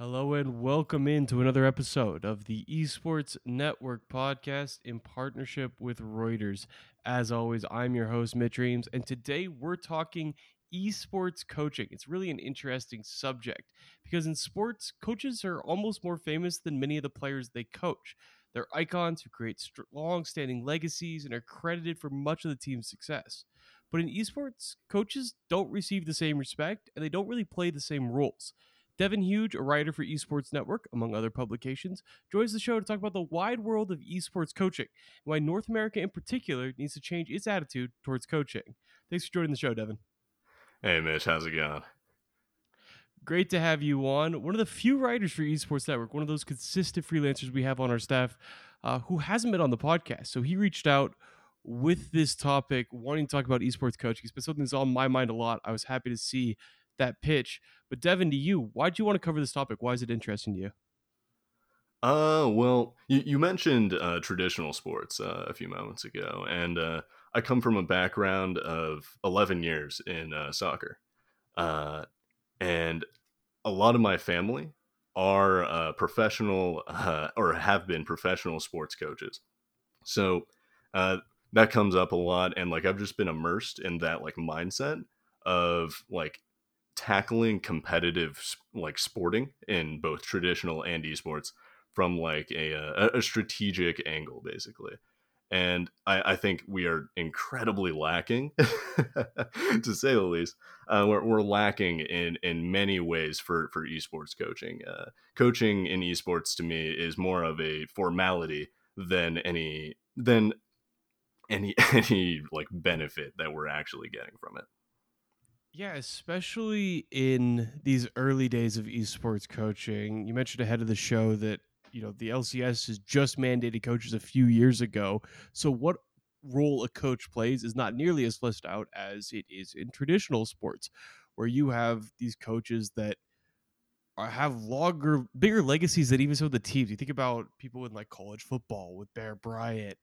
Hello and welcome into another episode of the Esports Network podcast in partnership with Reuters. As always, I'm your host, Mitch Reams, and today we're talking esports coaching. It's really an interesting subject because in sports, coaches are almost more famous than many of the players they coach. They're icons who create long standing legacies and are credited for much of the team's success. But in esports, coaches don't receive the same respect and they don't really play the same roles. Devin Huge, a writer for Esports Network, among other publications, joins the show to talk about the wide world of esports coaching and why North America in particular needs to change its attitude towards coaching. Thanks for joining the show, Devin. Hey, Mitch, how's it going? Great to have you on. One of the few writers for Esports Network, one of those consistent freelancers we have on our staff uh, who hasn't been on the podcast. So he reached out with this topic, wanting to talk about esports coaching. It's been something that's on my mind a lot. I was happy to see that pitch. But Devin, to you, why do you want to cover this topic? Why is it interesting to you? Uh, well, you, you mentioned uh, traditional sports uh, a few moments ago, and uh, I come from a background of 11 years in uh, soccer. Uh, and a lot of my family are uh, professional or have been professional sports coaches. So uh, that comes up a lot. And like I've just been immersed in that like mindset of like tackling competitive like sporting in both traditional and esports from like a, a, a strategic angle basically and I, I, think we are incredibly lacking, to say the least. Uh, we're, we're, lacking in in many ways for for esports coaching. Uh, coaching in esports to me is more of a formality than any than any any like benefit that we're actually getting from it. Yeah, especially in these early days of esports coaching. You mentioned ahead of the show that, you know, the LCS has just mandated coaches a few years ago. So what role a coach plays is not nearly as fleshed out as it is in traditional sports, where you have these coaches that are, have longer, bigger legacies than even some of the teams. You think about people in like college football with Bear Bryant,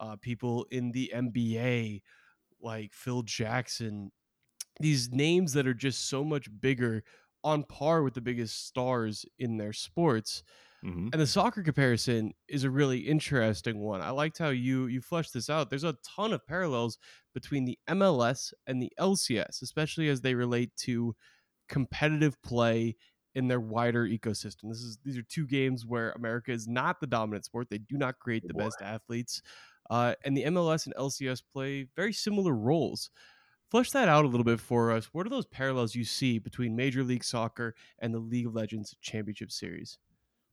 uh, people in the NBA like Phil Jackson, these names that are just so much bigger on par with the biggest stars in their sports. Mm-hmm. And the soccer comparison is a really interesting one. I liked how you you fleshed this out. There's a ton of parallels between the MLS and the LCS, especially as they relate to competitive play in their wider ecosystem. This is these are two games where America is not the dominant sport. They do not create the best athletes. Uh, and the MLS and LCS play very similar roles flesh that out a little bit for us. What are those parallels you see between Major League Soccer and the League of Legends Championship Series?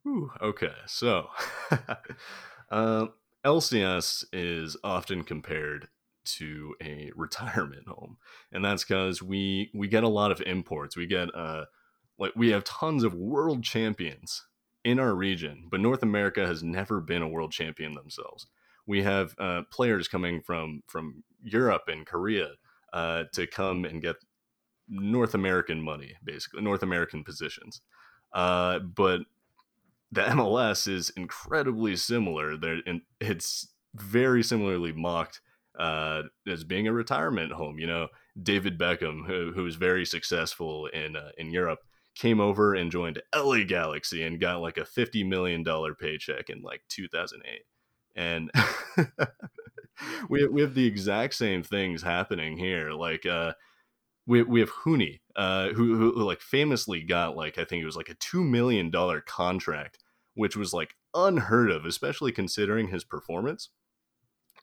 Ooh, okay, so um, LCS is often compared to a retirement home, and that's because we we get a lot of imports. We get uh, like we have tons of world champions in our region, but North America has never been a world champion themselves. We have uh, players coming from from Europe and Korea uh, to come and get North American money, basically North American positions. Uh, but the MLS is incredibly similar. There, and it's very similarly mocked uh, as being a retirement home. You know, David Beckham, who is very successful in uh, in Europe, came over and joined LA Galaxy and got like a fifty million dollar paycheck in like two thousand eight. And we we have the exact same things happening here. Like uh, we we have Huni, uh, who, who, who like famously got like I think it was like a two million dollar contract, which was like unheard of, especially considering his performance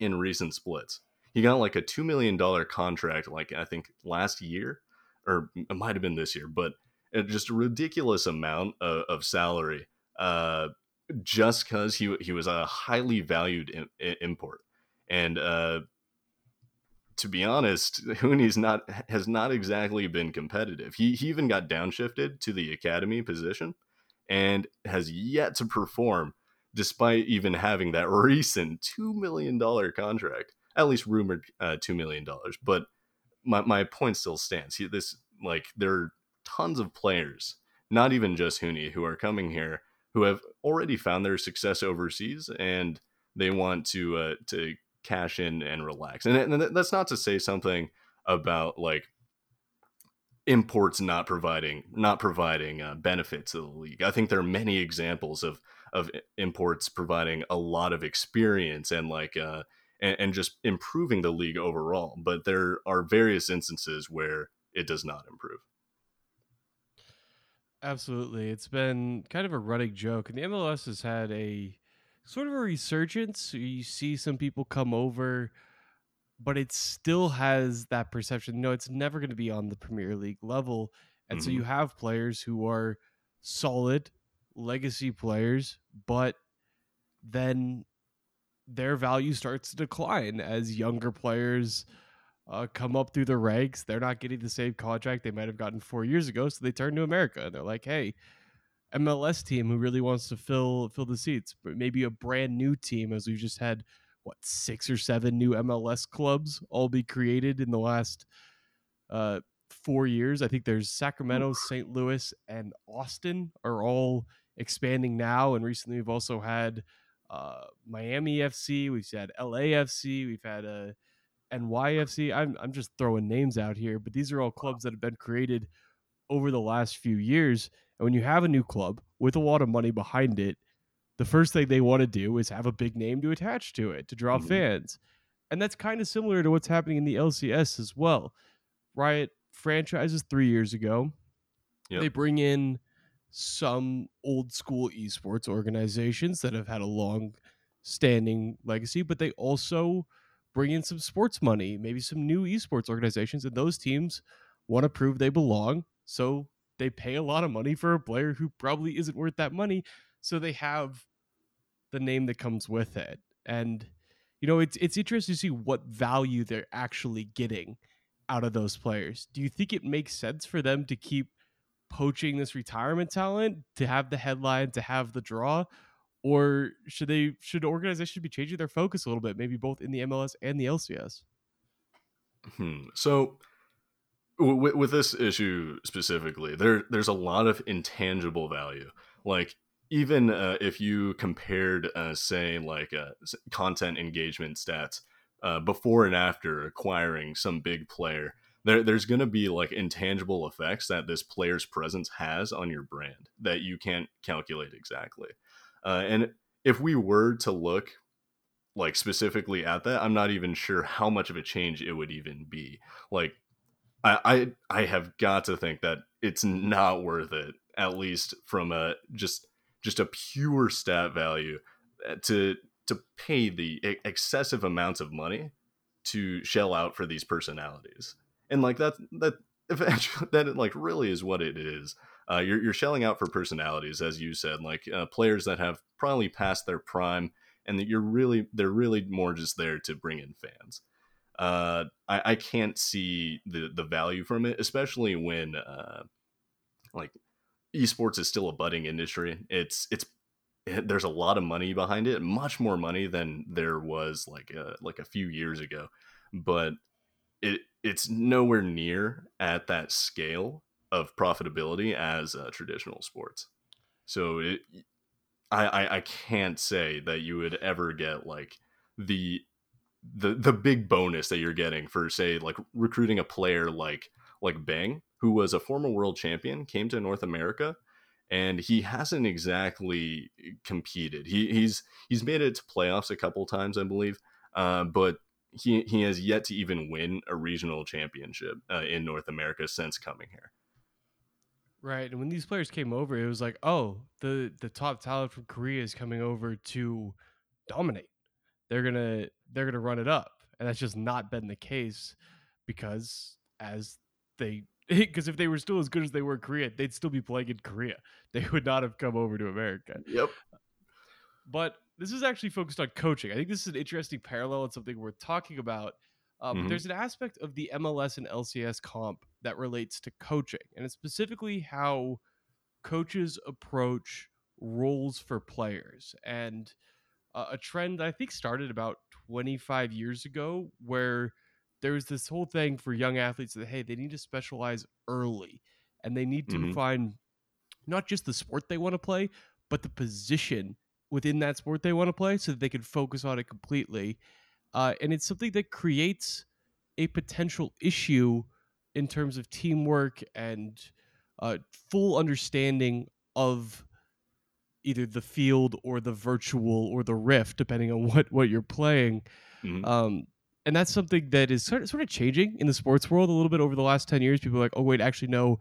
in recent splits. He got like a two million dollar contract, like I think last year, or it might have been this year, but just a ridiculous amount of, of salary, uh, just because he he was a highly valued in, import and uh, to be honest, Huni's not has not exactly been competitive. He he even got downshifted to the academy position and has yet to perform despite even having that recent $2 million contract, at least rumored uh, $2 million. But my, my point still stands. He, this, like, there are tons of players, not even just Huni, who are coming here who have already found their success overseas and they want to, uh, to cash in and relax. And, and that's not to say something about like imports not providing not providing uh, benefit to the league. I think there are many examples of of imports providing a lot of experience and like uh, and, and just improving the league overall. But there are various instances where it does not improve. Absolutely. It's been kind of a running joke. And the MLS has had a sort of a resurgence. You see some people come over, but it still has that perception. No, it's never going to be on the Premier League level. And mm-hmm. so you mm-hmm. have players who are solid legacy players, but then their value starts to decline as younger players uh, come up through the ranks. They're not getting the same contract they might have gotten four years ago, so they turn to America and they're like, "Hey, MLS team who really wants to fill fill the seats, but maybe a brand new team, as we've just had what six or seven new MLS clubs all be created in the last uh, four years. I think there's Sacramento, St. Louis, and Austin are all expanding now, and recently we've also had." Uh, Miami FC, we've had LAFC, we've had a uh, NYFC. I'm I'm just throwing names out here, but these are all clubs that have been created over the last few years. And when you have a new club with a lot of money behind it, the first thing they want to do is have a big name to attach to it to draw mm-hmm. fans. And that's kind of similar to what's happening in the LCS as well. Riot franchises 3 years ago. Yep. They bring in some old school esports organizations that have had a long standing legacy, but they also bring in some sports money, maybe some new esports organizations, and those teams want to prove they belong. So they pay a lot of money for a player who probably isn't worth that money. So they have the name that comes with it. And you know, it's it's interesting to see what value they're actually getting out of those players. Do you think it makes sense for them to keep poaching this retirement talent to have the headline, to have the draw? or should they should organizations be changing their focus a little bit, maybe both in the MLS and the LCS? Hmm. So with, with this issue specifically, there there's a lot of intangible value. Like even uh, if you compared, uh, say, like uh, content engagement stats uh, before and after acquiring some big player, there, there's going to be like intangible effects that this player's presence has on your brand that you can't calculate exactly. Uh, and if we were to look like specifically at that, I'm not even sure how much of a change it would even be. Like, I I, I have got to think that it's not worth it, at least from a just just a pure stat value, uh, to to pay the excessive amounts of money to shell out for these personalities. And like that that eventually that like really is what it is uh, you're, you're shelling out for personalities, as you said, like uh, players that have probably passed their prime, and that you're really they're really more just there to bring in fans. Uh, I, I can't see the the value from it, especially when uh, like esports is still a budding industry. It's it's it, there's a lot of money behind it, much more money than there was like a, uh, like a few years ago, but it it's nowhere near at that scale of profitability as uh, traditional sports. So it, I, I I can't say that you would ever get like the the the big bonus that you're getting for say like recruiting a player like like Bang, who was a former world champion, came to North America, and he hasn't exactly competed. He he's he's made it to playoffs a couple times, I believe, uh, but he he has yet to even win a regional championship uh, in North America since coming here. Right. And when these players came over, it was like, oh, the the top talent from Korea is coming over to dominate. They're gonna they're gonna run it up. And that's just not been the case because as they because if they were still as good as they were in Korea, they'd still be playing in Korea. They would not have come over to America. Yep. But this is actually focused on coaching. I think this is an interesting parallel and something worth talking about um, mm-hmm. There's an aspect of the MLS and LCS comp that relates to coaching, and it's specifically how coaches approach roles for players. And uh, a trend I think started about 25 years ago where there was this whole thing for young athletes that, hey, they need to specialize early and they need to mm-hmm. find not just the sport they want to play, but the position within that sport they want to play so that they can focus on it completely uh, and it's something that creates a potential issue in terms of teamwork and uh, full understanding of either the field or the virtual or the rift, depending on what what you're playing. Mm-hmm. Um, and that's something that is sort of, sort of changing in the sports world a little bit over the last 10 years. People are like oh wait actually no.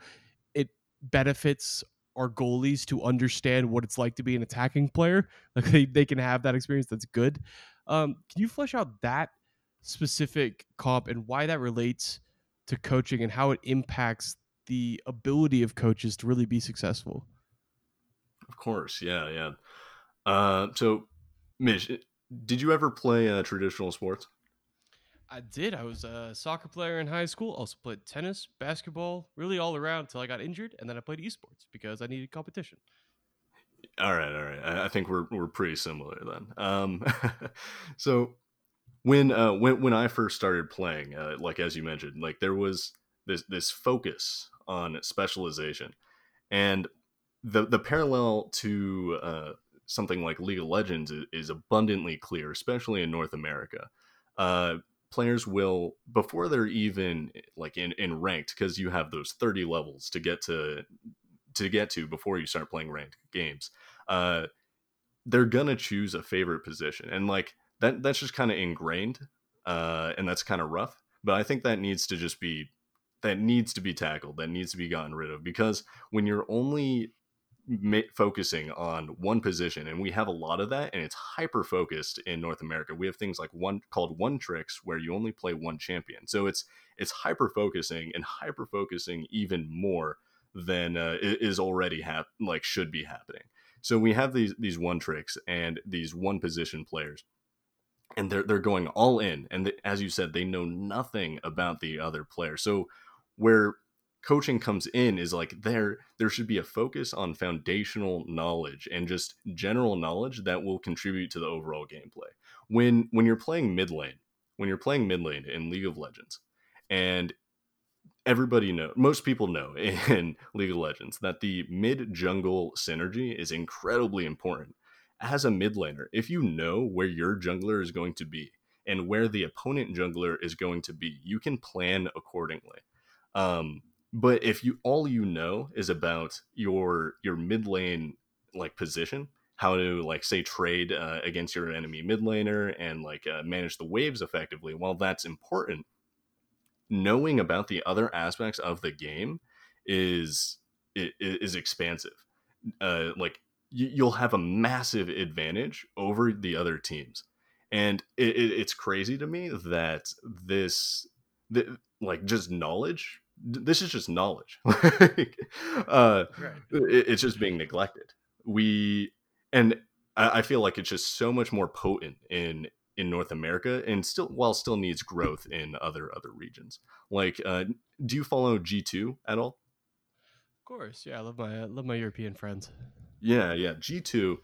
It benefits our goalies to understand what it's like to be an attacking player. Like they, they can have that experience. That's good. Um, can you flesh out that specific comp and why that relates to coaching and how it impacts the ability of coaches to really be successful of course yeah yeah uh, so mitch did you ever play uh, traditional sports I did. I was a soccer player in high school. Also played tennis, basketball, really all around until I got injured, and then I played esports because I needed competition. All right, all right. I think we're we're pretty similar then. Um, so when uh, when when I first started playing, uh, like as you mentioned, like there was this this focus on specialization, and the the parallel to uh, something like League of Legends is, is abundantly clear, especially in North America. Uh, players will before they're even like in in ranked because you have those 30 levels to get to to get to before you start playing ranked games uh they're gonna choose a favorite position and like that that's just kind of ingrained uh and that's kind of rough but i think that needs to just be that needs to be tackled that needs to be gotten rid of because when you're only ma- focusing on one position and we have a lot of that and it's hyper focused in north america. We have things like one called one tricks where you only play one champion. So it's it's hyper focusing and hyper focusing even more than uh, is already hap- like should be happening. So we have these these one tricks and these one position players and they're they're going all in and as you said they know nothing about the other player. So where coaching comes in is like there there should be a focus on foundational knowledge and just general knowledge that will contribute to the overall gameplay. When when you're playing mid lane when you're playing mid lane in league of legends and everybody know most people know in league of legends that the mid jungle synergy is incredibly important. As a mid laner if you know where your jungler is going to be and where the opponent jungler is going to be you can plan accordingly. Um, but if you all you know is about your your mid lane like position, how to like say trade uh, against your enemy mid laner and like uh, manage the waves effectively, while that's important, knowing about the other aspects of the game is is expansive. Uh, like you'll have a massive advantage over the other teams, and it, it, it's crazy to me that this, the, like just knowledge this is just knowledge. uh, right. it, it's just being neglected. We and I, I feel like it's just so much more potent in in North America, and still while still needs growth in other other regions. Like, uh, do you follow G two at all? Of course, yeah. I love my I love my European friends. Yeah, yeah. G two.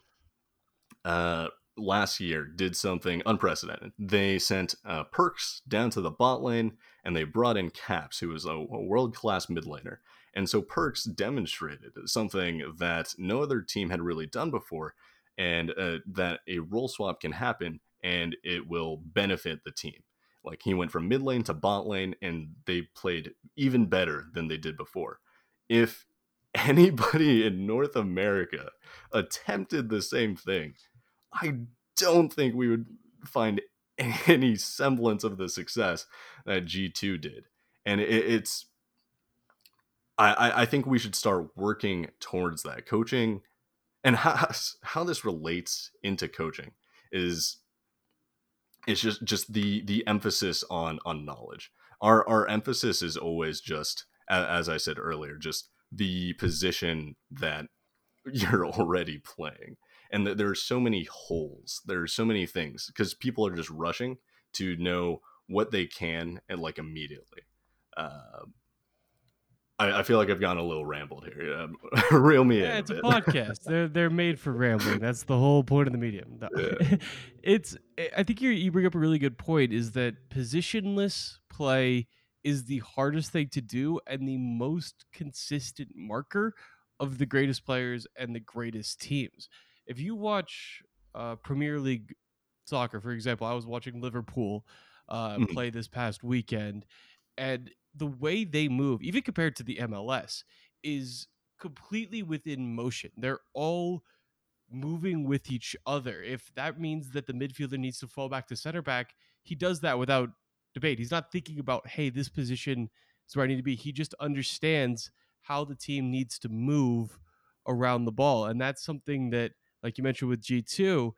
Uh, last year did something unprecedented. They sent uh, Perkz down to the bot lane and they brought in Caps, who was a, a world class mid laner. And so Perkz demonstrated something that no other team had really done before, and uh, that a role swap can happen and it will benefit the team. Like he went from mid lane to bot lane, and they played even better than they did before. If anybody in North America attempted the same thing, I don't think we would find any semblance of the success that G2 did. And it, it's, I, I think we should start working towards that. Coaching and how, how this relates into coaching is it's just just the the emphasis on on knowledge our our emphasis is always just as i said earlier just the position that you're already playing and th- there are so many holes there are so many things because people are just rushing to know what they can and like immediately uh, I, I, feel like I've gone a little rambled here. Um, reel me yeah, in. It's a, a podcast. they're they're made for rambling. That's the whole point of the medium. No. Yeah. it's. I think you you bring up a really good point. Is that positionless play is the hardest thing to do and the most consistent marker of the greatest players and the greatest teams if you watch uh, Premier League soccer, for example, I was watching Liverpool uh, mm-hmm. play this past weekend, and the way they move, even compared to the MLS, is completely within motion. They're all moving with each other. If that means that the midfielder needs to fall back to center back, he does that without debate. He's not thinking about, hey, this position is where I need to be. He just understands how the team needs to move around the ball. And that's something that, like you mentioned with G2,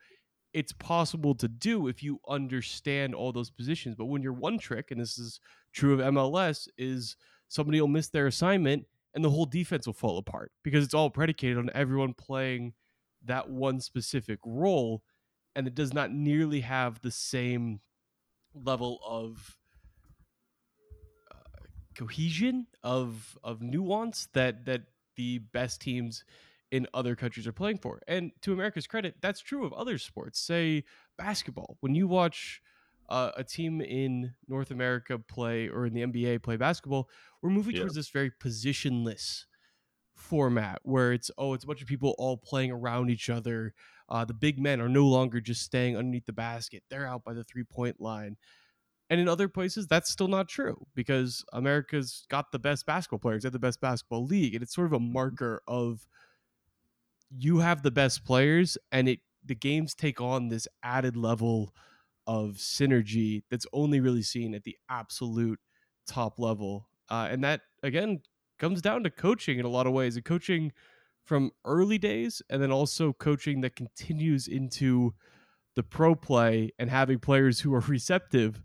it's possible to do if you understand all those positions. But when you're one trick, and this is true of MLS, is somebody will miss their assignment and the whole defense will fall apart because it's all predicated on everyone playing that one specific role and it does not nearly have the same level of uh, cohesion of of nuance that that the best teams in other countries are playing for. And to America's credit, that's true of other sports. Say basketball. When you watch uh, a team in North America play or in the NBA play basketball, we're moving yeah. towards this very positionless format where it's oh it's a bunch of people all playing around each other uh, the big men are no longer just staying underneath the basket they're out by the three point line and in other places that's still not true because america's got the best basketball players they have the best basketball league and it's sort of a marker of you have the best players and it the games take on this added level of synergy that's only really seen at the absolute top level uh, and that again comes down to coaching in a lot of ways and coaching from early days and then also coaching that continues into the pro play and having players who are receptive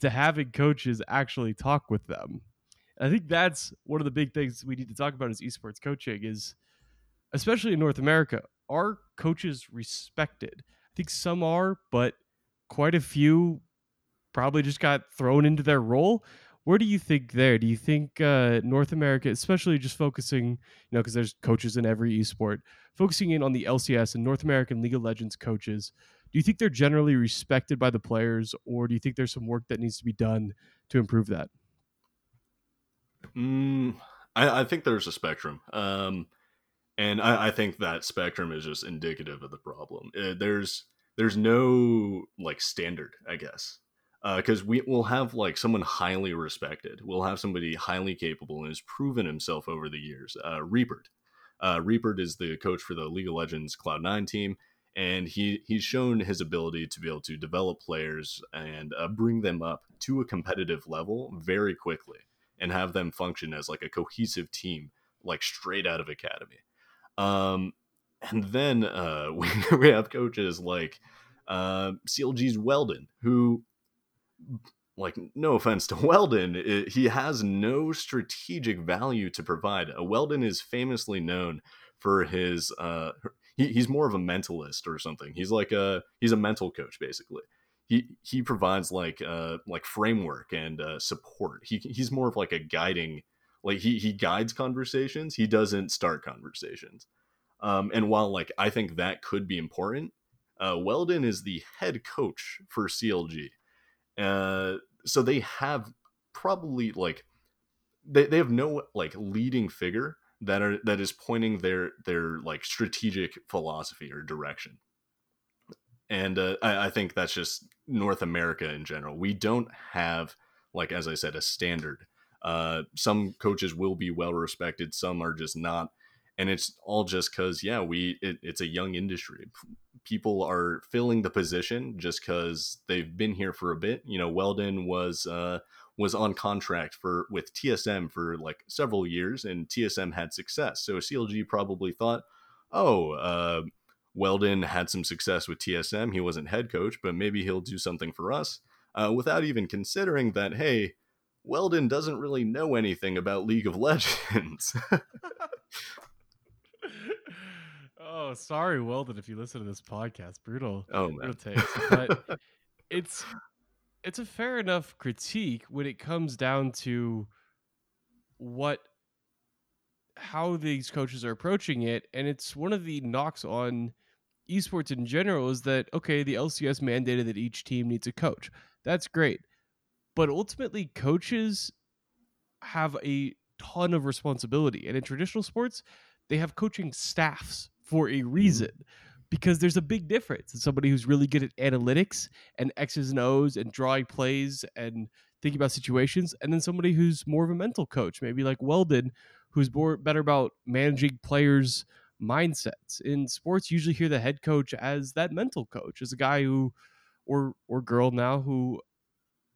to having coaches actually talk with them. I think that's one of the big things we need to talk about as esports coaching is especially in North America, are coaches respected? I think some are, but quite a few probably just got thrown into their role where do you think there? Do you think uh, North America, especially just focusing, you know, because there's coaches in every esport, focusing in on the LCS and North American League of Legends coaches, do you think they're generally respected by the players, or do you think there's some work that needs to be done to improve that? Mm, I, I, think there's a spectrum. Um, and I, I, think that spectrum is just indicative of the problem. Uh, there's there's no like standard, I guess because uh, we will have like someone highly respected. We'll have somebody highly capable and has proven himself over the years. Uh, Reapered. Uh, Reapered is the coach for the League of Legends Cloud Nine team, and he he's shown his ability to be able to develop players and uh, bring them up to a competitive level very quickly and have them function as like a cohesive team, like straight out of academy. Um, and then uh, we, we have coaches like uh, CLG's Weldon, who like no offense to Weldon, it, he has no strategic value to provide. Uh, Weldon is famously known for his uh he, he's more of a mentalist or something. He's like a he's a mental coach basically. He he provides like uh like framework and uh, support. He he's more of like a guiding like he he guides conversations. He doesn't start conversations. Um, and while like I think that could be important, uh, Weldon is the head coach for CLG uh, so they have probably like they, they have no like leading figure that are that is pointing their their like strategic philosophy or direction and uh, I, I think that's just north america in general we don't have like as i said a standard uh, some coaches will be well respected some are just not and it's all just because yeah we it, it's a young industry. People are filling the position just because they've been here for a bit. You know weldon was uh was on contract for with tsm for like several years and tsm had success. So clg probably thought oh uh weldon had some success with tsm he wasn't head coach but maybe he'll do something for us uh, without even considering that hey weldon doesn't really know anything about league of legends Oh, sorry, Weldon, if you listen to this podcast. Brutal. Oh man. Brutal But it's it's a fair enough critique when it comes down to what how these coaches are approaching it. And it's one of the knocks on esports in general is that okay, the LCS mandated that each team needs a coach. That's great. But ultimately coaches have a ton of responsibility. And in traditional sports, they have coaching staffs for a mm-hmm. reason because there's a big difference in somebody who's really good at analytics and X's and O's and drawing plays and thinking about situations, and then somebody who's more of a mental coach, maybe like Weldon, who's more better about managing players' mindsets. In sports, you usually hear the head coach as that mental coach, as a guy who or or girl now who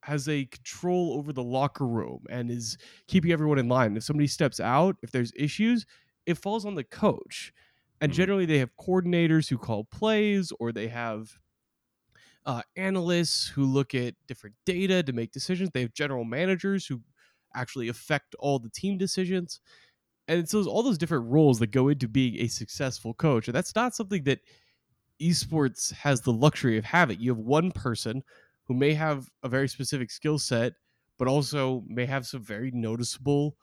has a control over the locker room and is keeping everyone in line. If somebody steps out, if there's issues, it falls on the coach. And Mhm. generally, they have coordinators who call plays, or they have uh, analysts who look at different data to make decisions. They have general managers who actually affect all the team decisions. And so, all those different roles that go into being a successful coach. And that's not something that esports has the luxury of having. You have one person who may have a very specific skill set, but also may have some very noticeable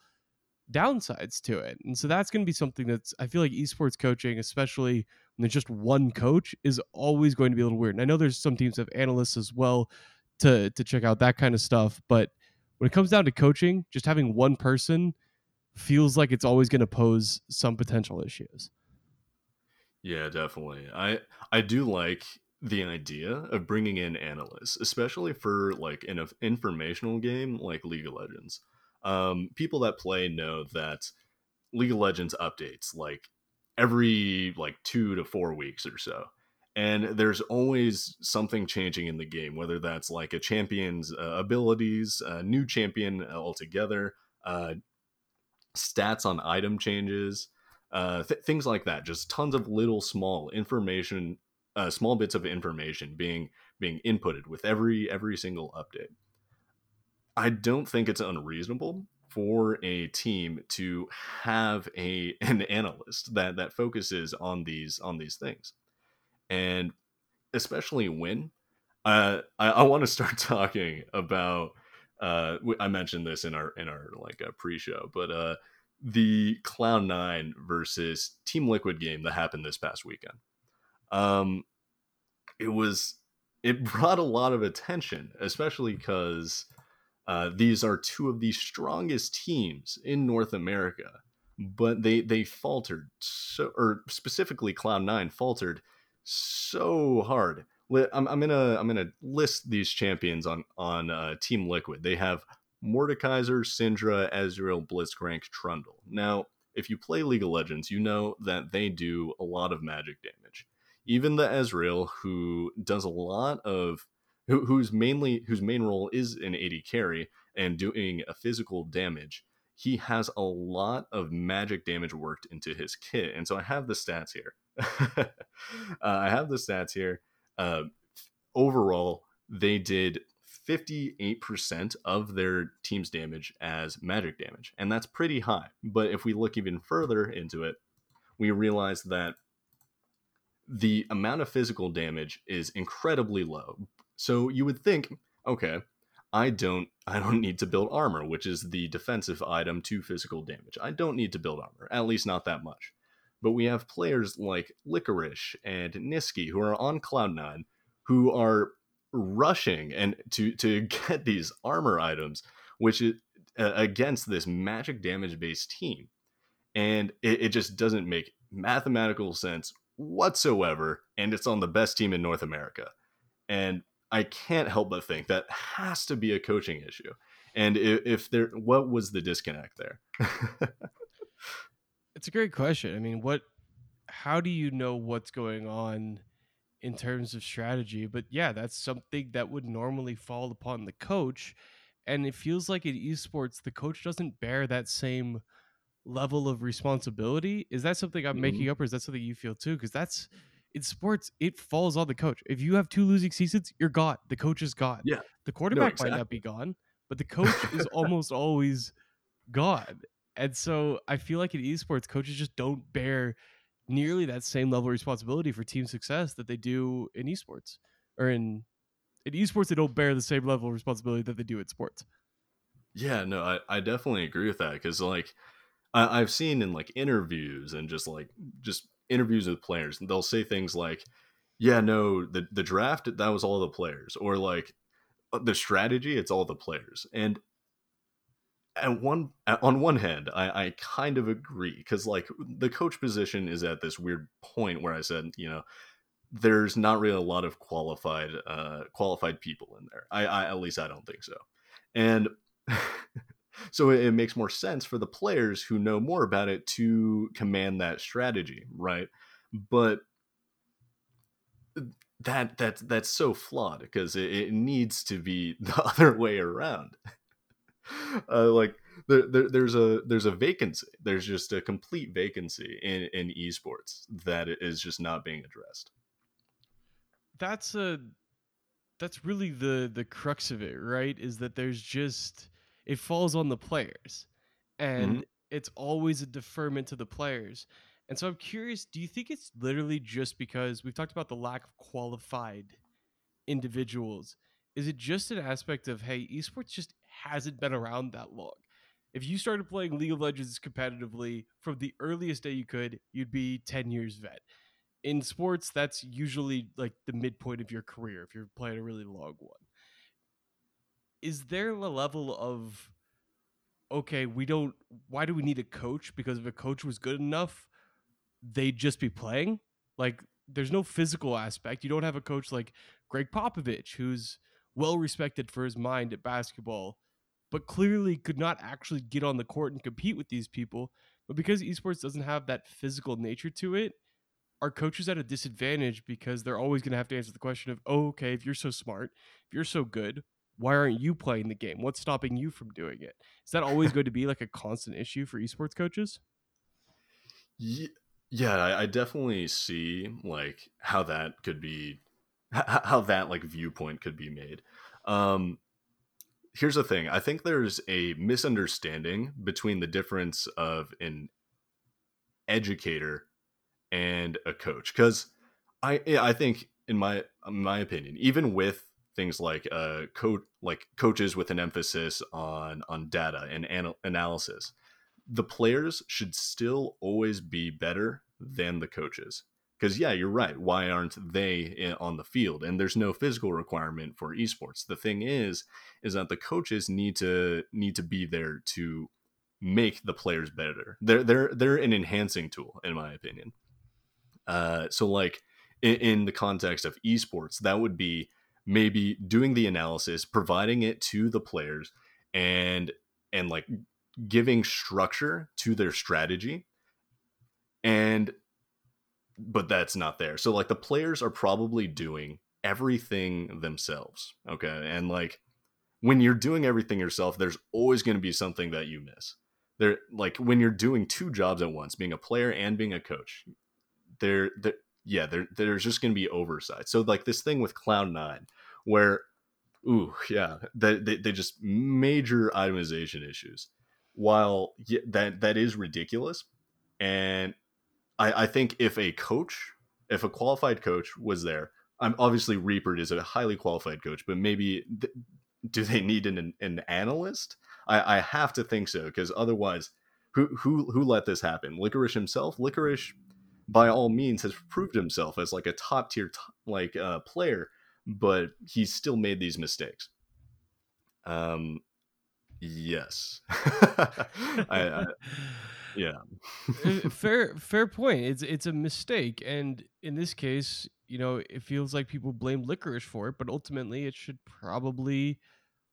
downsides to it. And so that's going to be something that's I feel like esports coaching, especially when there's just one coach, is always going to be a little weird. And I know there's some teams have analysts as well to to check out that kind of stuff, but when it comes down to coaching, just having one person feels like it's always going to pose some potential issues. Yeah, definitely. I I do like the idea of bringing in analysts, especially for like an informational game like League of Legends. Um, people that play know that League of Legends updates like every like two to four weeks or so. And there's always something changing in the game, whether that's like a champion's uh, abilities, a new champion altogether, uh, stats on item changes, uh, th- things like that. Just tons of little small information, uh, small bits of information being being inputted with every every single update. I don't think it's unreasonable for a team to have a an analyst that that focuses on these on these things, and especially when uh, I, I want to start talking about. Uh, I mentioned this in our in our like uh, pre-show, but uh, the Cloud Nine versus Team Liquid game that happened this past weekend. Um, it was it brought a lot of attention, especially because uh, these are two of the strongest teams in North America, but they they faltered so, or specifically Cloud Nine faltered so hard. I'm, I'm gonna I'm gonna list these champions on on uh, Team Liquid. They have Mordekaiser, Syndra, Ezreal, Blitzcrank, Trundle. Now, if you play League of Legends, you know that they do a lot of magic damage. Even the Ezreal, who does a lot of who, who's mainly whose main role is an AD carry and doing a physical damage, he has a lot of magic damage worked into his kit. And so I have the stats here. uh, I have the stats here. Uh, overall, they did 58% of their team's damage as magic damage, and that's pretty high. But if we look even further into it, we realize that the amount of physical damage is incredibly low. So you would think, okay, I don't I don't need to build armor, which is the defensive item to physical damage. I don't need to build armor, at least not that much. But we have players like Licorice and Nisqy who are on Cloud9 who are rushing and to to get these armor items, which is uh, against this magic damage based team, and it, it just doesn't make mathematical sense whatsoever. And it's on the best team in North America, and I can't help but think that has to be a coaching issue. And if, if there, what was the disconnect there? it's a great question. I mean, what? How do you know what's going on in terms of strategy? But yeah, that's something that would normally fall upon the coach, and it feels like in esports, the coach doesn't bear that same level of responsibility. Is that something I'm mm-hmm. making up, or is that something you feel too? Because that's in sports, it falls on the coach. If you have two losing seasons, you're gone. The coach is gone. Yeah. The quarterback no, exactly. might not be gone, but the coach is almost always gone. And so I feel like in esports, coaches just don't bear nearly that same level of responsibility for team success that they do in esports. Or in in esports, they don't bear the same level of responsibility that they do in sports. Yeah, no, I, I definitely agree with that because like I, I've seen in like interviews and just like just interviews with players, they'll say things like, "Yeah, no, the the draft that was all the players," or like uh, the strategy, it's all the players. And at one on one hand, I, I kind of agree because like the coach position is at this weird point where I said, you know, there's not really a lot of qualified uh, qualified people in there. I, I at least I don't think so. And so it, makes more sense for the players who know more about it to command that strategy, right? But that that that's so flawed because it, it needs to be the other way around. uh, like there, there, there's a there's a vacancy. There's just a complete vacancy in in esports that is just not being addressed. That's a that's really the the crux of it, right? Is that there's just it falls on the players, and mm-hmm. it's always a deferment to the players. And so I'm curious, do you think it's literally just because we've talked about the lack of qualified individuals? Is it just an aspect of hey, esports just hasn't been around that long? If you started playing League of Legends competitively from the earliest day you could, you'd be 10 years vet. In sports, that's usually like the midpoint of your career if you're playing a really long one. Is there a level of okay, we don't why do we need a coach? Because if a coach was good enough, they'd just be playing. Like there's no physical aspect. You don't have a coach like Gregg Popovich, who's well respected for his mind at basketball, but clearly could not actually get on the court and compete with these people. But because esports doesn't have that physical nature to it, our coaches at a disadvantage because they're always going to have to answer the question of, oh, okay, if you're so smart, if you're so good, why aren't you playing the game? What's stopping you from doing it? Is that always going to be like a constant issue for esports coaches? Yeah, I, I definitely see like how that could be, how that like viewpoint could be made. Um, here's the thing: I think there's a misunderstanding between the difference of an educator and a coach, because I I think in my in my opinion, even with things like uh code like coaches with an emphasis on on data and anal- analysis the players should still always be better than the coaches. Because yeah, you're right. Why aren't they in, on the field? And there's no physical requirement for esports. The thing is, is that the coaches need to need to be there to make the players better. They're they're they're an enhancing tool, in my opinion. Uh, so like in, in the context of esports, that would be maybe doing the analysis, providing it to the players, and and like giving structure to their strategy and but that's not there. So like the players are probably doing everything themselves okay? And like when you're doing everything yourself there's always going to be something that you miss. There like when you're doing two jobs at once being a player and being a coach there yeah there, there's just going to be oversight so like this thing with cloud9 where ooh yeah they, they, they just major itemization issues while yeah, that that is ridiculous, and I, I think if a coach, if a qualified coach was there, I'm obviously Reaper is a highly qualified coach, but maybe th- do they need an an analyst? I, I have to think so because otherwise, who who who let this happen? Licorice himself. Licorice, by all means, has proved himself as like a top tier like uh, player, but he's still made these mistakes. Um, Yes. I, I, yeah. Uh, fair fair point. It's it's a mistake and in this case, you know, it feels like people blame licorice for it, but ultimately it should probably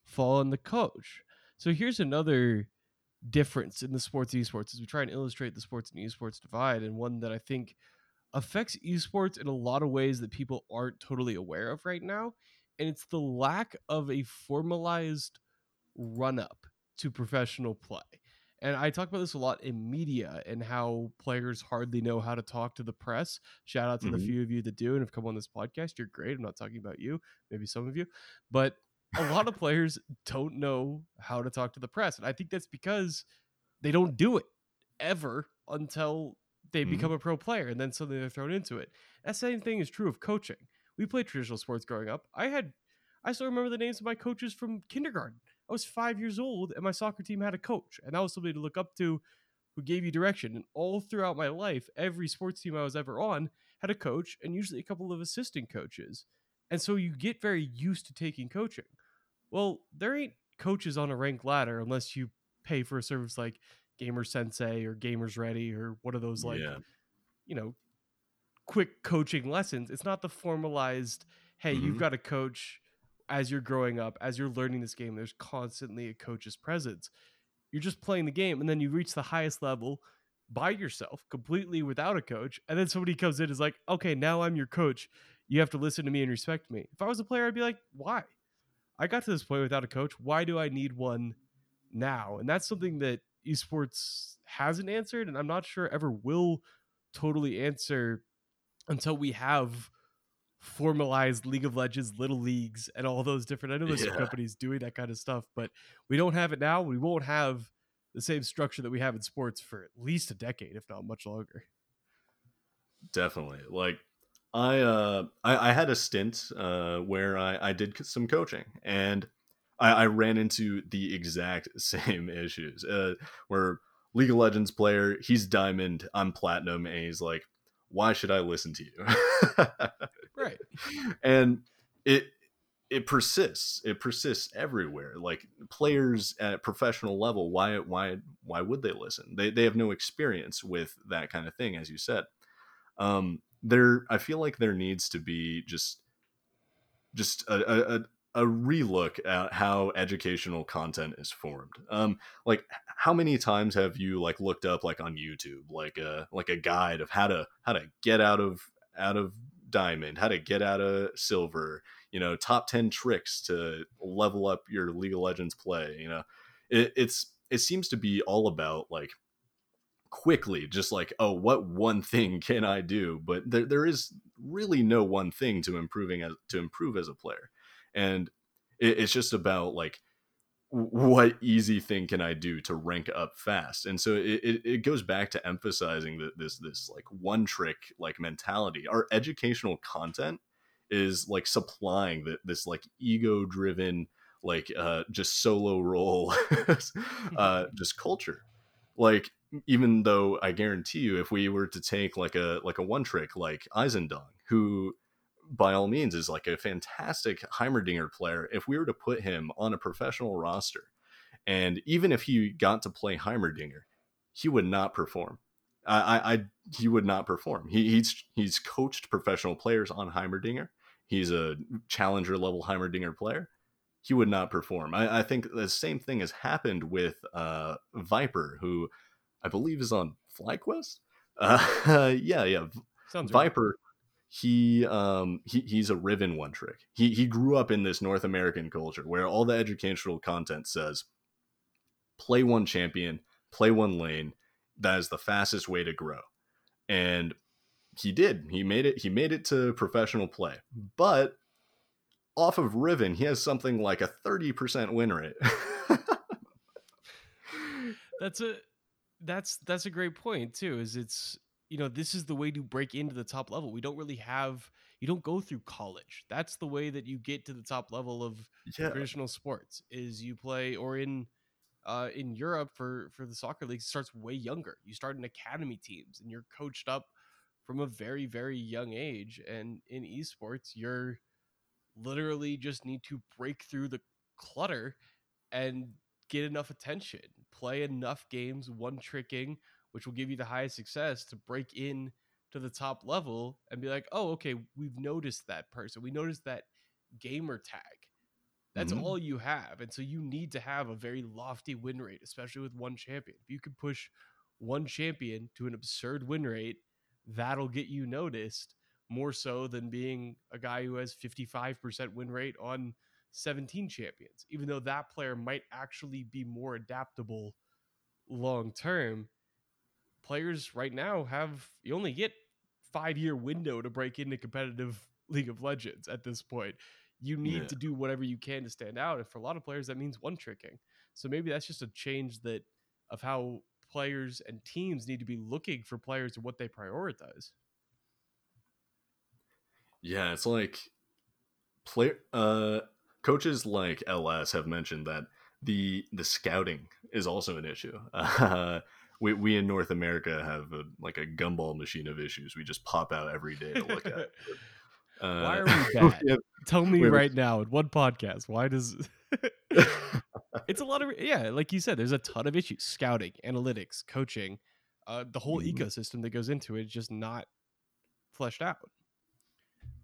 fall on the coach. So here's another difference in the sports esports as we try and illustrate the sports and esports divide and one that I think affects esports in a lot of ways that people aren't totally aware of right now and it's the lack of a formalized run up to professional play. And I talk about this a lot in media and how players hardly know how to talk to the press. Shout out to mm-hmm. the few of you that do and have come on this podcast. You're great. I'm not talking about you, maybe some of you, but a lot of players don't know how to talk to the press. And I think that's because they don't do it ever until they mm-hmm. become a pro player and then suddenly they're thrown into it. That same thing is true of coaching. We played traditional sports growing up. I had I still remember the names of my coaches from kindergarten. I was five years old and my soccer team had a coach, and that was somebody to look up to who gave you direction. And all throughout my life, every sports team I was ever on had a coach and usually a couple of assistant coaches. And so you get very used to taking coaching. Well, there ain't coaches on a ranked ladder unless you pay for a service like Gamer Sensei or Gamers Ready or one of those like, yeah. you know, quick coaching lessons. It's not the formalized, hey, mm-hmm. you've got a coach as you're growing up, as you're learning this game, there's constantly a coach's presence. You're just playing the game, and then you reach the highest level by yourself, completely without a coach. And then somebody comes in and is like, okay, now I'm your coach. You have to listen to me and respect me. If I was a player, I'd be like, why? I got to this point without a coach. Why do I need one now? And that's something that esports hasn't answered, and I'm not sure ever will totally answer until we have formalized League of Legends, little leagues, and all those different. I know there's yeah. some companies doing that kind of stuff, but we don't have it now. We won't have the same structure that we have in sports for at least a decade, if not much longer. Definitely. Like I uh I, I had a stint uh where I, I did some coaching and I, I ran into the exact same issues. Uh where League of Legends player, he's diamond, I'm platinum, and he's like, Why should I listen to you? right. And it it persists. It persists everywhere. Like players at professional level, why why why would they listen? They they have no experience with that kind of thing, as you said. Um, there, I feel like there needs to be just just a, a, a relook at how educational content is formed. Um, like how many times have you like looked up like on YouTube like a like a guide of how to how to get out of out of diamond, how to get out of silver, you know top 10 tricks to level up your league of legends play you know it, it's it seems to be all about like quickly just like oh what one thing can i do? But there, there is really no one thing to improving as to improve as a player. And it, it's just about like what easy thing can i do to rank up fast? And so it, it, it goes back to emphasizing that this this like one trick like mentality. Our educational content is like supplying that this like ego driven like uh just solo role uh just culture. Like even though i guarantee you if we were to take like a like a one trick like Eisendong who by all means is like a fantastic heimerdinger player if we were to put him on a professional roster and even if he got to play heimerdinger he would not perform I, I, he would not perform. He, he's he's coached professional players on Heimerdinger, he's a challenger level Heimerdinger player, he would not perform. I, I, think the same thing has happened with uh, V1per, who I believe is on FlyQuest. Uh, yeah, yeah. Sounds Viper. Right. He um he, he's a Riven one trick. He he grew up in this North American culture where all the educational content says play one champion, play one lane. That is the fastest way to grow. And he did. He made it. He made it to professional play, but off of Riven, he has something like a thirty percent win rate. that's a that's that's a great point too. Is it's you know this is the way to break into the top level. We don't really have you don't go through college. That's the way that you get to the top level of yeah. traditional sports. Is you play or in uh, in Europe for for the soccer league starts way younger. You start in academy teams and you're coached up from a very very young age and in esports you're literally just need to break through the clutter and get enough attention play enough games one tricking which will give you the highest success to break in to the top level and be like oh okay we've noticed that person. We noticed that gamer tag. That's mm-hmm. all you have and so you need to have a very lofty win rate especially with one champion. If you could push one champion to an absurd win rate that'll get you noticed more so than being a guy who has 55% win rate on 17 champions, even though that player might actually be more adaptable long term. Players right now have you only get five year window to break into competitive League of Legends at this point. You need yeah. to do whatever you can to stand out. And for a lot of players, that means one tricking. So maybe that's just a change that of how players and teams need to be looking for players and what they prioritize. Yeah, it's like player uh coaches like LS have mentioned that the the scouting is also an issue. Uh, we we in North America have a, like a gumball machine of issues. We just pop out every day to look at. Uh, why are we bad? we have, Tell me right now in one podcast. Why does it's a lot of yeah, like you said, there's a ton of issues: scouting, analytics, coaching, uh, the whole mm-hmm. ecosystem that goes into it is just not fleshed out.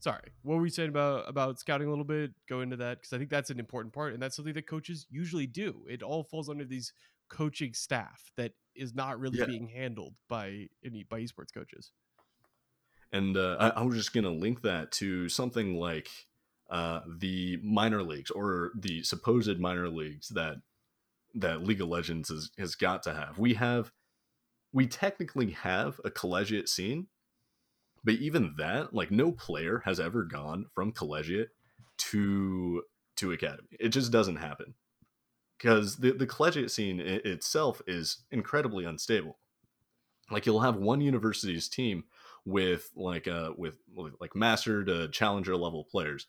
Sorry, what were we saying about about scouting a little bit? Go into that because I think that's an important part, and that's something that coaches usually do. It all falls under these coaching staff that is not really yeah. being handled by any by esports coaches. And uh, I, I, was just gonna link that to something like uh, the minor leagues or the supposed minor leagues that that League of Legends has, has got to have. We have we technically have a collegiate scene, but even that, like no player has ever gone from collegiate to to academy. It just doesn't happen because the the collegiate scene itself is incredibly unstable. Like you'll have one university's team with like uh with like master to challenger level players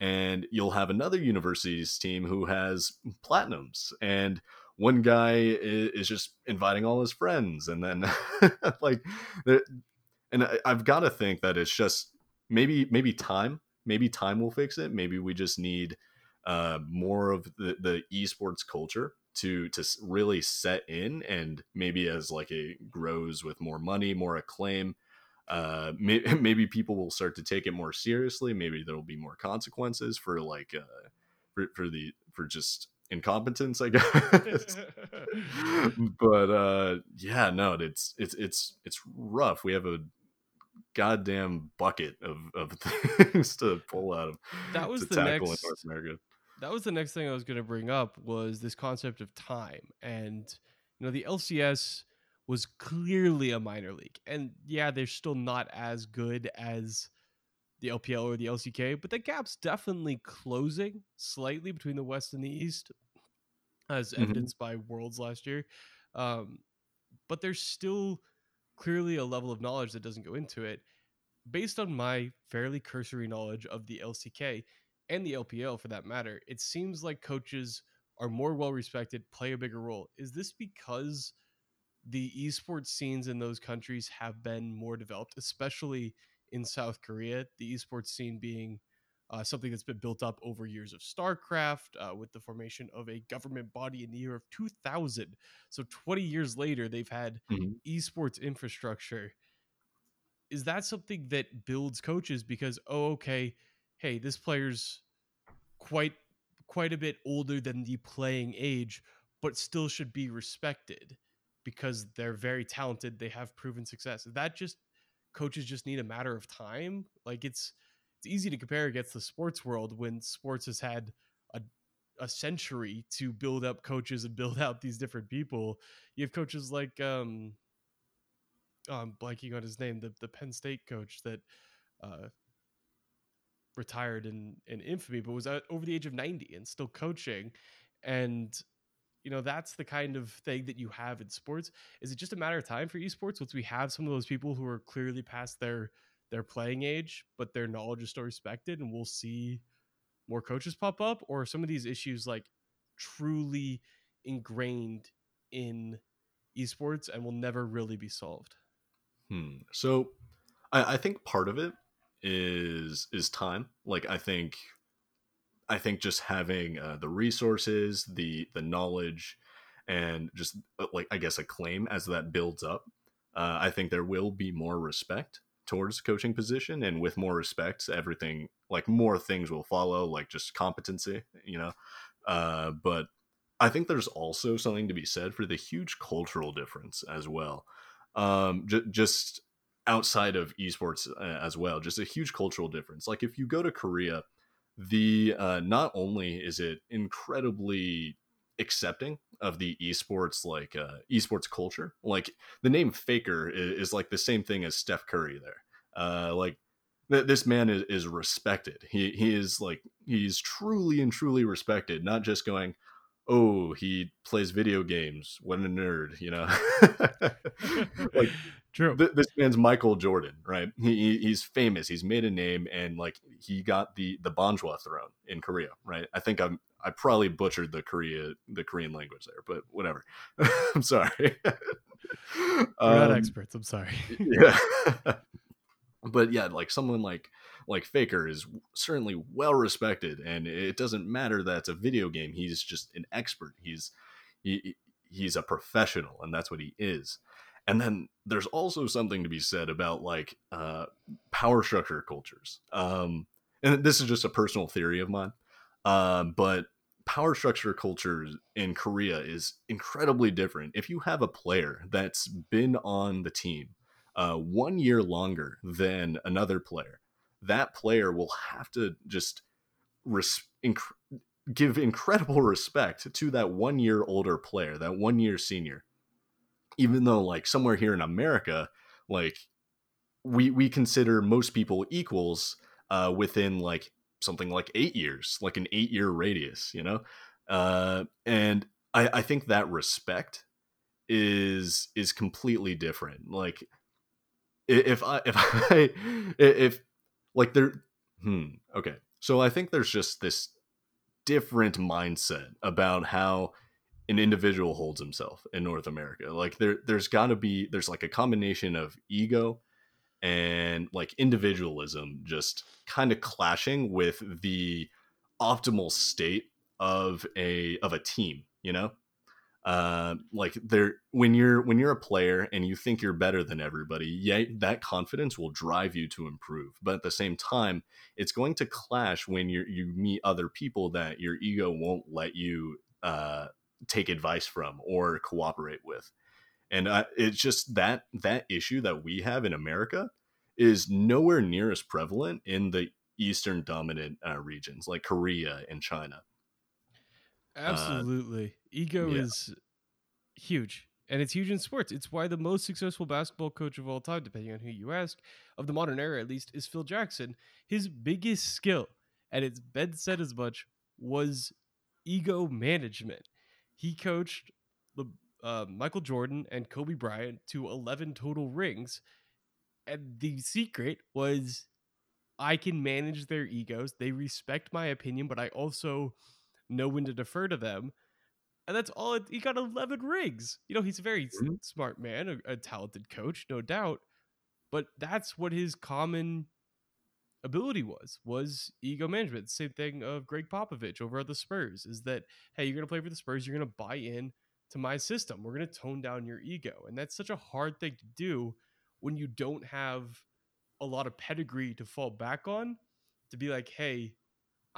and you'll have another university's team who has platinums and one guy is, just inviting all his friends and then like and I, i've got to think that it's just maybe maybe time maybe time will fix it maybe we just need uh, more of the, the esports culture to to really set in and maybe as like it grows with more money more acclaim uh, may, maybe people will start to take it more seriously. Maybe there will be more consequences for like uh, for, for the for just incompetence, I guess. but uh, yeah, no, it's it's it's it's rough. We have a goddamn bucket of, of things to pull out of. That was the next. That was the next thing I was going to bring up was this concept of time, and you know the LCS was clearly a minor league. And yeah, they're still not as good as the LPL or the LCK, but the gap's definitely closing slightly between the West and the East, as mm-hmm. evidenced by Worlds last year. Um, but there's still clearly a level of knowledge that doesn't go into it. Based on my fairly cursory knowledge of the LCK and the LPL for that matter, it seems like coaches are more well respected, play a bigger role. Is this because the esports scenes in those countries have been more developed, especially in South Korea. The esports scene being uh, something that's been built up over years of StarCraft, uh, with the formation of a government body in the year of 2000. So 20 years later, they've had mm-hmm. esports infrastructure. Is that something that builds coaches because oh okay, hey this player's quite quite a bit older than the playing age, but still should be respected because they're very talented. They have proven success. That just coaches just need a matter of time. Like it's it's easy to compare against the sports world when sports has had a a century to build up coaches and build out these different people. You have coaches like um oh, I'm blanking on his name, the the Penn State coach that uh retired in in infamy but was over the age of 90 and still coaching and you know that's the kind of thing that you have in sports is it just a matter of time for esports once we have some of those people who are clearly past their their playing age but their knowledge is still respected and we'll see more coaches pop up or some of these issues like truly ingrained in esports and will never really be solved. Hmm. So I, I think part of it is is time. Like i think I think just having uh, the resources, the the knowledge, and just uh, like I guess a claim as that builds up, uh, I think there will be more respect towards the coaching position, and with more respect, everything like more things will follow, like just competency, you know. Uh, but I think there's also something to be said for the huge cultural difference as well. Um, j- just outside of esports uh, as well, just a huge cultural difference. Like if you go to Korea the uh, not only is it incredibly accepting of the esports like uh, esports culture. Like the name faker is, is, like the same thing as steph curry there. Uh, like th- this man is, is respected. He, he is like he's truly and truly respected not just going oh he plays video games what a nerd you know like True. Th- this man's Michael Jordan, right? He, he's famous. He's made a name, and like he got the the Banjwa throne in Korea, right? I think I'm I probably butchered the Korea the Korean language there, but whatever. I'm sorry. We're um, not experts. I'm sorry. yeah. but yeah, like someone like like Faker is certainly well respected, and it doesn't matter that it's a video game. He's just an expert. He's he he's a professional, and that's what he is and then there's also something to be said about like uh, power structure cultures. Um, and this is just a personal theory of mine, uh, but power structure culture in Korea is incredibly different. If you have a player that's been on the team uh, one year longer than another player, that player will have to just res- inc- give incredible respect to that one year older player, that one year senior even though like somewhere here in America, like we we consider most people equals uh, within like something like eight years, like an eight year radius, you know, uh, and I, I think that respect is is completely different. Like if I if I if like there hmm okay so I think there's just this different mindset about how an individual holds himself in North America. Like there there's got to be there's like a combination of ego and like individualism just kind of clashing with the optimal state of a of a team, you know? Uh, like there when you're when you're a player and you think you're better than everybody yeah that confidence will drive you to improve. But at the same time it's going to clash when you you meet other people that your ego won't let you uh, take advice from or cooperate with. And uh, it's just that that issue that we have in america is nowhere near as prevalent in the eastern dominant uh, regions like korea and china absolutely uh, ego yeah. is huge and it's huge in sports it's why the most successful basketball coach of all time depending on who you ask of the modern era at least is phil jackson his biggest skill and it's been said as much was ego management he coached the uh, Michael Jordan and Kobe Bryant to 11 total rings. And the secret was I can manage their egos. They respect my opinion, but I also know when to defer to them. And that's all. It, he got 11 rings. You know, he's a very mm-hmm. smart man, a, a talented coach, no doubt. But that's what his common ability was was ego management. Same thing of Gregg Popovich over at the Spurs is that hey, you're gonna play for the Spurs, you're gonna buy in to my system. We're gonna tone down your ego, and that's such a hard thing to do when you don't have a lot of pedigree to fall back on. To be like, hey,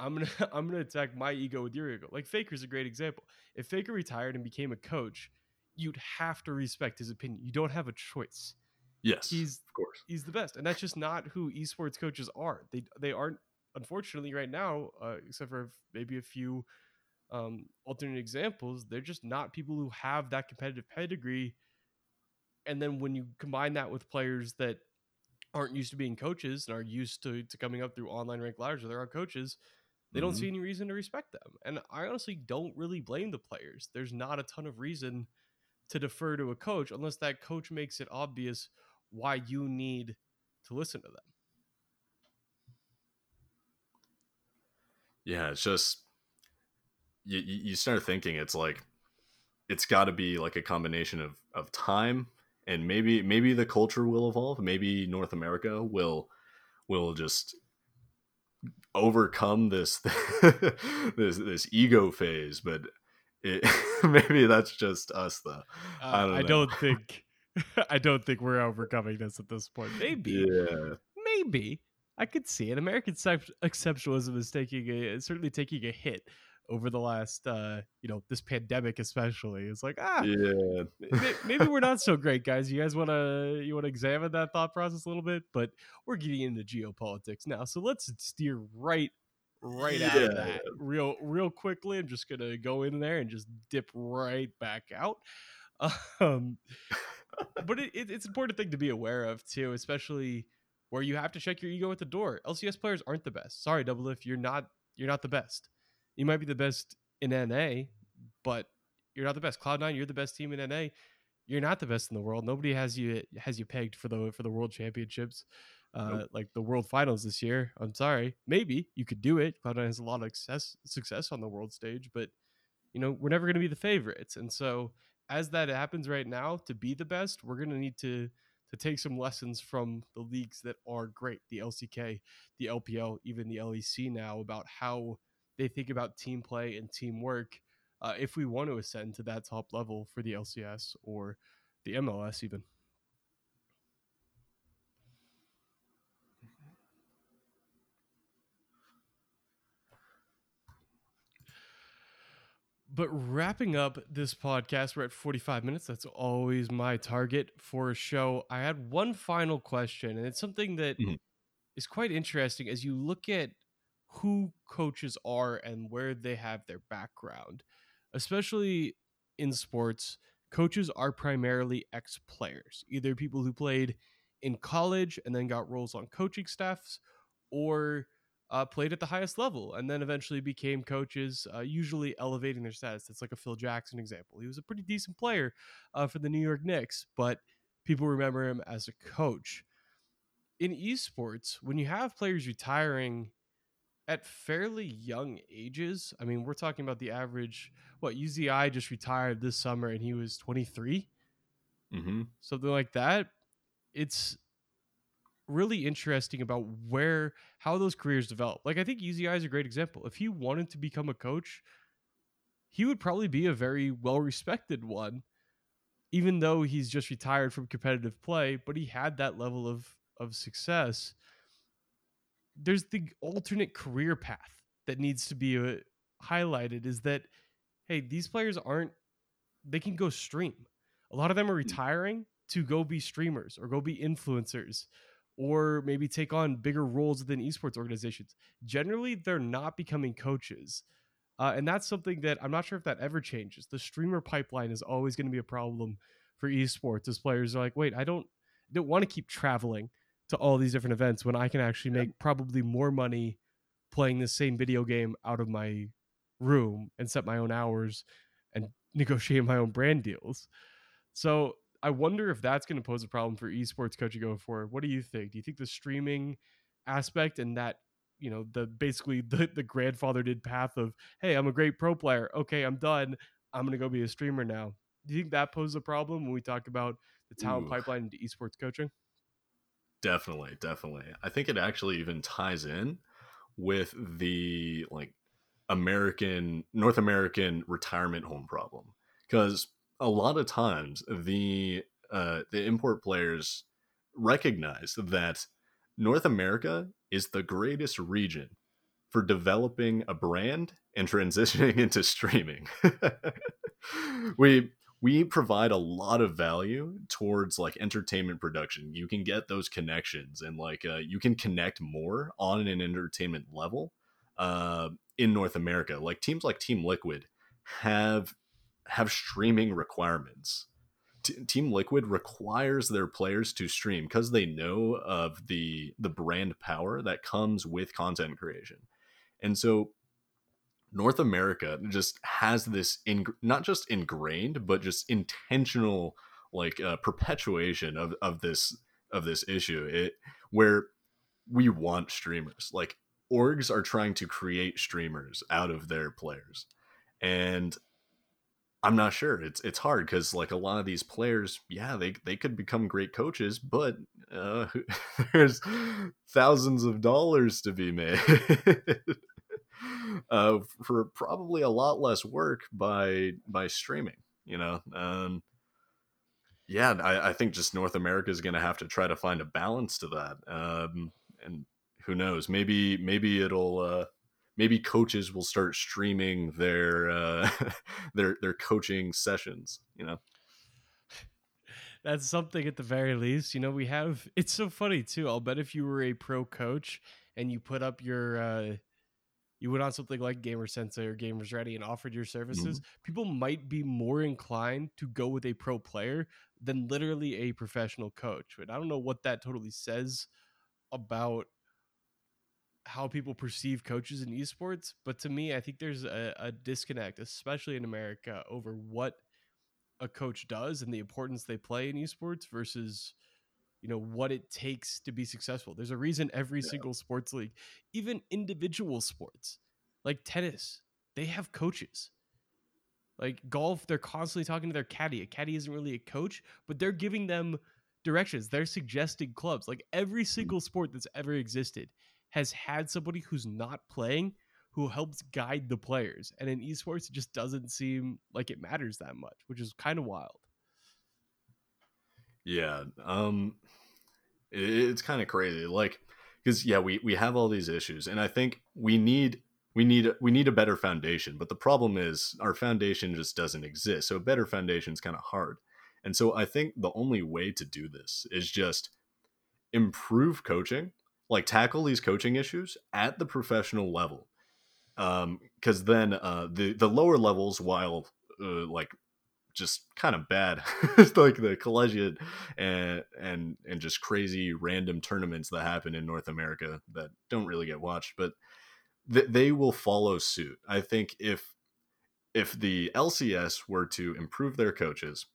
I'm gonna I'm gonna attack my ego with your ego. Like Faker's a great example. If Faker retired and became a coach, you'd have to respect his opinion. You don't have a choice. Yes, he's of course he's the best, and that's just not who esports coaches are. They they aren't unfortunately right now, uh, except for maybe a few um, alternate examples. They're just not people who have that competitive pedigree. And then when you combine that with players that aren't used to being coaches and are used to, to coming up through online rank ladders or they're coaches, they mm-hmm. don't see any reason to respect them. And I honestly don't really blame the players. There's not a ton of reason to defer to a coach unless that coach makes it obvious why you need to listen to them. Yeah, it's just you you start thinking it's like it's got to be like a combination of of time and maybe maybe the culture will evolve. Maybe North America will will just overcome this this this ego phase, but it, maybe that's just us though. Uh, I don't. I don't think I don't think we're overcoming this at this point. Maybe. Yeah. Maybe. I could see it. American exceptionalism is taking a certainly taking a hit over the last uh you know this pandemic especially it's like ah yeah maybe we're not so great guys you guys want to you want to examine that thought process a little bit but we're getting into geopolitics now so let's steer right right yeah. out of that real real quickly i'm just gonna go in there and just dip right back out um but it, it, it's an important thing to be aware of too, especially where you have to check your ego at the door. LCS players aren't the best. Sorry, Doublelift, you're not you're not the best. You might be the best in NA, but you're not the best. Cloud9, you're the best team in NA. You're not the best in the world. Nobody has you has you pegged for the for the world championships, uh, nope. like the world finals this year. I'm sorry. Maybe you could do it. Cloud9 has a lot of success success on the world stage, but you know we're never going to be the favorites, and so as that happens right now, to be the best, we're going to need to to take some lessons from the leagues that are great, the LCK, the LPL, even the LEC now about how they think about team play and teamwork uh, if we want to ascend to that top level for the LCS or the MLS even. but wrapping up this podcast, we're at 45 minutes. That's always my target for a show. I had one final question, and it's something that mm-hmm. is quite interesting as you look at who coaches are and where they have their background, especially in sports. Coaches are primarily ex players, either people who played in college and then got roles on coaching staffs, or uh, played at the highest level and then eventually became coaches, uh, usually elevating their status. That's like a Phil Jackson example. He was a pretty decent player uh, for the New York Knicks, but people remember him as a coach. In esports, when you have players retiring at fairly young ages, I mean, we're talking about the average, what, UZI just retired this summer and he was 23, Mm-hmm. something like that. It's really interesting about where how those careers develop. Like I think UZI is a great example. If he wanted to become a coach, he would probably be a very well respected one, even though he's just retired from competitive play, but he had that level of of success. There's the alternate career path that needs to be uh, highlighted is that hey, these players aren't they can go stream. A lot of them are retiring to go be streamers or go be influencers or maybe take on bigger roles within esports organizations. Generally, they're not becoming coaches. Uh, and that's something that I'm not sure if that ever changes. The streamer pipeline is always going to be a problem for esports as players are like, wait, I don't, I don't want to keep traveling to all these different events when I can actually make probably more money playing the same video game out of my room and set my own hours and negotiate my own brand deals. So I wonder if that's going to pose a problem for esports coaching going forward. What do you think? Do you think the streaming aspect and that you know the basically the the grandfathered path of hey, I'm a great pro player. Okay, I'm done. I'm going to go be a streamer now. Do you think that poses a problem when we talk about the talent Ooh. pipeline into esports coaching? Definitely, definitely. I think it actually even ties in with the like American North American retirement home problem because a lot of times the uh, the import players recognize that North America is the greatest region for developing a brand and transitioning into streaming. we we provide a lot of value towards like entertainment production. You can get those connections and like uh, you can connect more on an entertainment level uh, in North America. Like teams like Team Liquid have have streaming requirements. T- Team Liquid requires their players to stream because they know of the the brand power that comes with content creation. And so North America just has this in not just ingrained but just intentional like uh, perpetuation of of this of this issue. It where we want streamers. Like orgs are trying to create streamers out of their players. And i'm not sure. It's it's hard because like a lot of these players yeah they they could become great coaches but uh, there's thousands of dollars to be made uh, for probably a lot less work by by streaming you know um, yeah I, I think just north america is going to have to try to find a balance to that um, and who knows maybe maybe it'll uh, maybe coaches will start streaming their uh, their their coaching sessions you know That's something at the very least. You know, we have it's so funny too. I'll bet if you were a pro coach and you put up your uh you went on something like Gamer Sensei or Gamers Ready and offered your mm-hmm. services, people might be more inclined to go with a pro player than literally a professional coach. And I don't know what that totally says about how people perceive coaches in esports, but to me, I think there's a, a disconnect, especially in America, over what a coach does and the importance they play in esports versus you know what it takes to be successful. There's a reason every Yeah. single sports league, even individual sports like tennis, they have coaches. Like golf, they're constantly talking to their caddy. A caddy isn't really a coach, but they're giving them directions. They're suggesting clubs. Like every mm. single sport that's ever existed has had somebody who's not playing who helps guide the players. And in esports, it just doesn't seem like it matters that much, which is kind of wild. Yeah, um, it, it's kind of crazy. Like, because yeah, we we have all these issues, and I think we need we need we need a better foundation but the problem is our foundation just doesn't exist so a better foundation is kind of hard and so i think the only way to do this is just improve coaching like tackle these coaching issues at the professional level um because then uh the the lower levels while uh, like just kind of bad like the collegiate and and and just crazy random tournaments that happen in north america that don't really get watched but th- they will follow suit. I think if if the lcs were to improve their coaches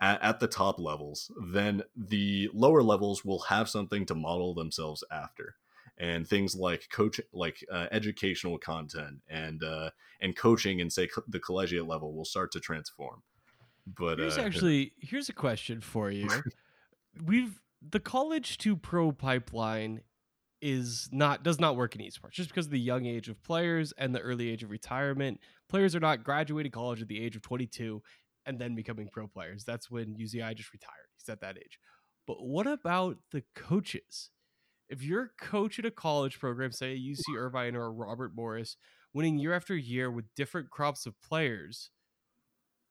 at, at the top levels then the lower levels will have something to model themselves after. And things like coach like uh, educational content and uh, and coaching and say co- the collegiate level will start to transform but here's uh, actually here's a question for you. We've the college to pro pipeline is not does not work in esports just because of the young age of players and the early age of retirement. Players are not graduating college at the age of 22 and then becoming pro players. That's when UZI just retired. He's at that age. But what about the coaches? If you're a coach at a college program, say UC Irvine or Robert Morris, winning year after year with different crops of players,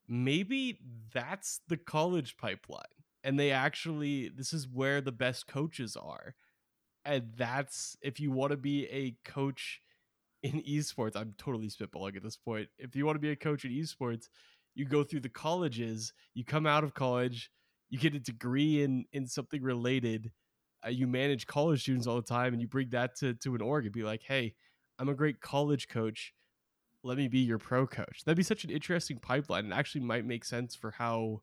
maybe that's the college pipeline and they actually this is where the best coaches are and that's if you want to be a coach in esports i'm totally spitballing at this point if you want to be a coach in esports you go through the colleges you come out of college you get a degree in in something related uh, you manage college students all the time and you bring that to to an org and be like hey i'm a great college coach let me be your pro coach. That'd be such an interesting pipeline and actually might make sense for how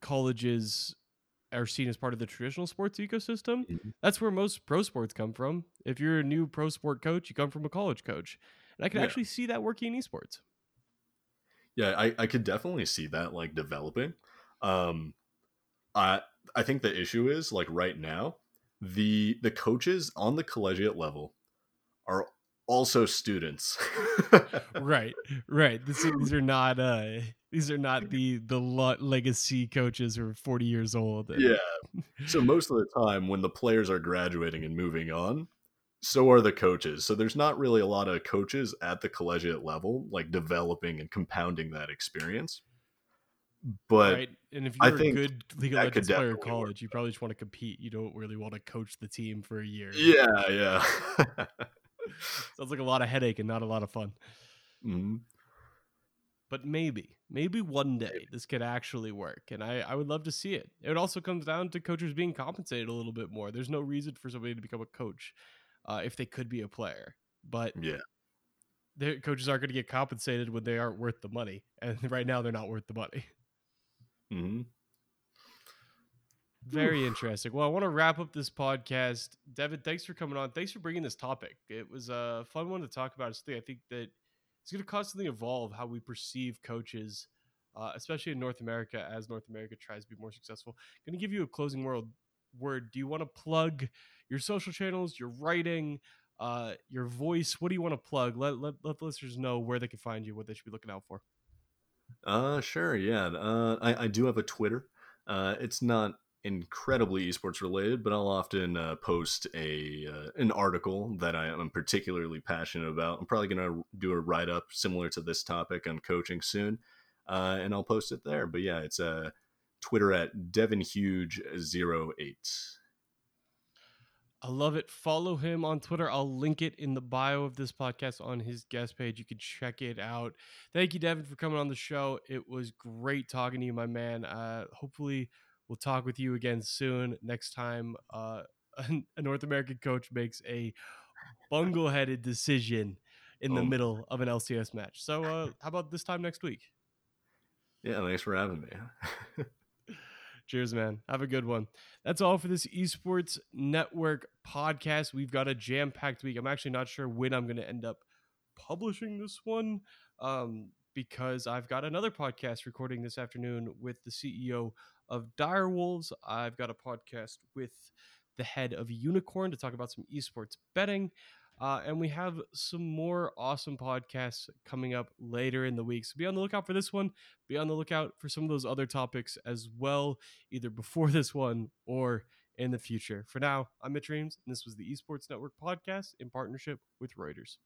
colleges are seen as part of the traditional sports ecosystem. Mm-hmm. That's where most pro sports come from. If you're a new pro sport coach, you come from a college coach. And I can yeah. actually see that working in esports. Yeah, I, I could definitely see that like developing. Um I I think the issue is like right now, the the coaches on the collegiate level are also students. right, right. This, these are not uh, these are not the the legacy coaches who are forty years old. And... Yeah. So most of the time, when the players are graduating and moving on, so are the coaches. So there's not really a lot of coaches at the collegiate level, like developing and compounding that experience. But right. and if you're I a good League of Legends player college, work. you probably just want to compete. You don't really want to coach the team for a year. Yeah, yeah. Sounds like a lot of headache and not a lot of fun. Mm-hmm. But maybe, maybe one day this could actually work, and I, I would love to see it. It also comes down to coaches being compensated a little bit more. There's no reason for somebody to become a coach uh, if they could be a player, but yeah, their coaches aren't going to get compensated when they aren't worth the money, and right now they're not worth the money. Mm-hmm. Very interesting. Well, I want to wrap up this podcast. Devin, thanks for coming on. Thanks for bringing this topic. It was a fun one to talk about. I think that it's going to constantly evolve how we perceive coaches, uh, especially in North America, as North America tries to be more successful. I'm going to give you a closing world Word. Do you want to plug your social channels, your writing, uh, your voice? What do you want to plug? Let, let let the listeners know where they can find you, what they should be looking out for. Uh, sure. Yeah. Uh, I, I do have a Twitter. Uh, it's not incredibly esports related, but I'll often uh, post a uh, an article that I am particularly passionate about. I'm probably going to do a write up similar to this topic on coaching soon, uh, and I'll post it there. But yeah, it's uh, Twitter at Devin Huge 08 I love it. Follow him on Twitter. I'll link it in the bio of this podcast on his guest page. You can check it out. Thank you, Devin, for coming on the show. It was great talking to you, my man. Uh, hopefully, We'll talk with you again soon. Next time, uh, a North American coach makes a bungle-headed decision in the oh. middle of an LCS match. So, uh, how about this time next week? Yeah, thanks for having me. Cheers, man. Have a good one. That's all for this Esports Network podcast. We've got a jam packed week. I'm actually not sure when I'm going to end up publishing this one um, because I've got another podcast recording this afternoon with the CEO of Direwolves. I've got a podcast with the head of Unikrn to talk about some esports betting. Uh, and we have some more awesome podcasts coming up later in the week. So be on the lookout for this one. Be on the lookout for some of those other topics as well, either before this one or in the future. For now, I'm Mitch Reames, and this was the Esports Network podcast in partnership with Reuters.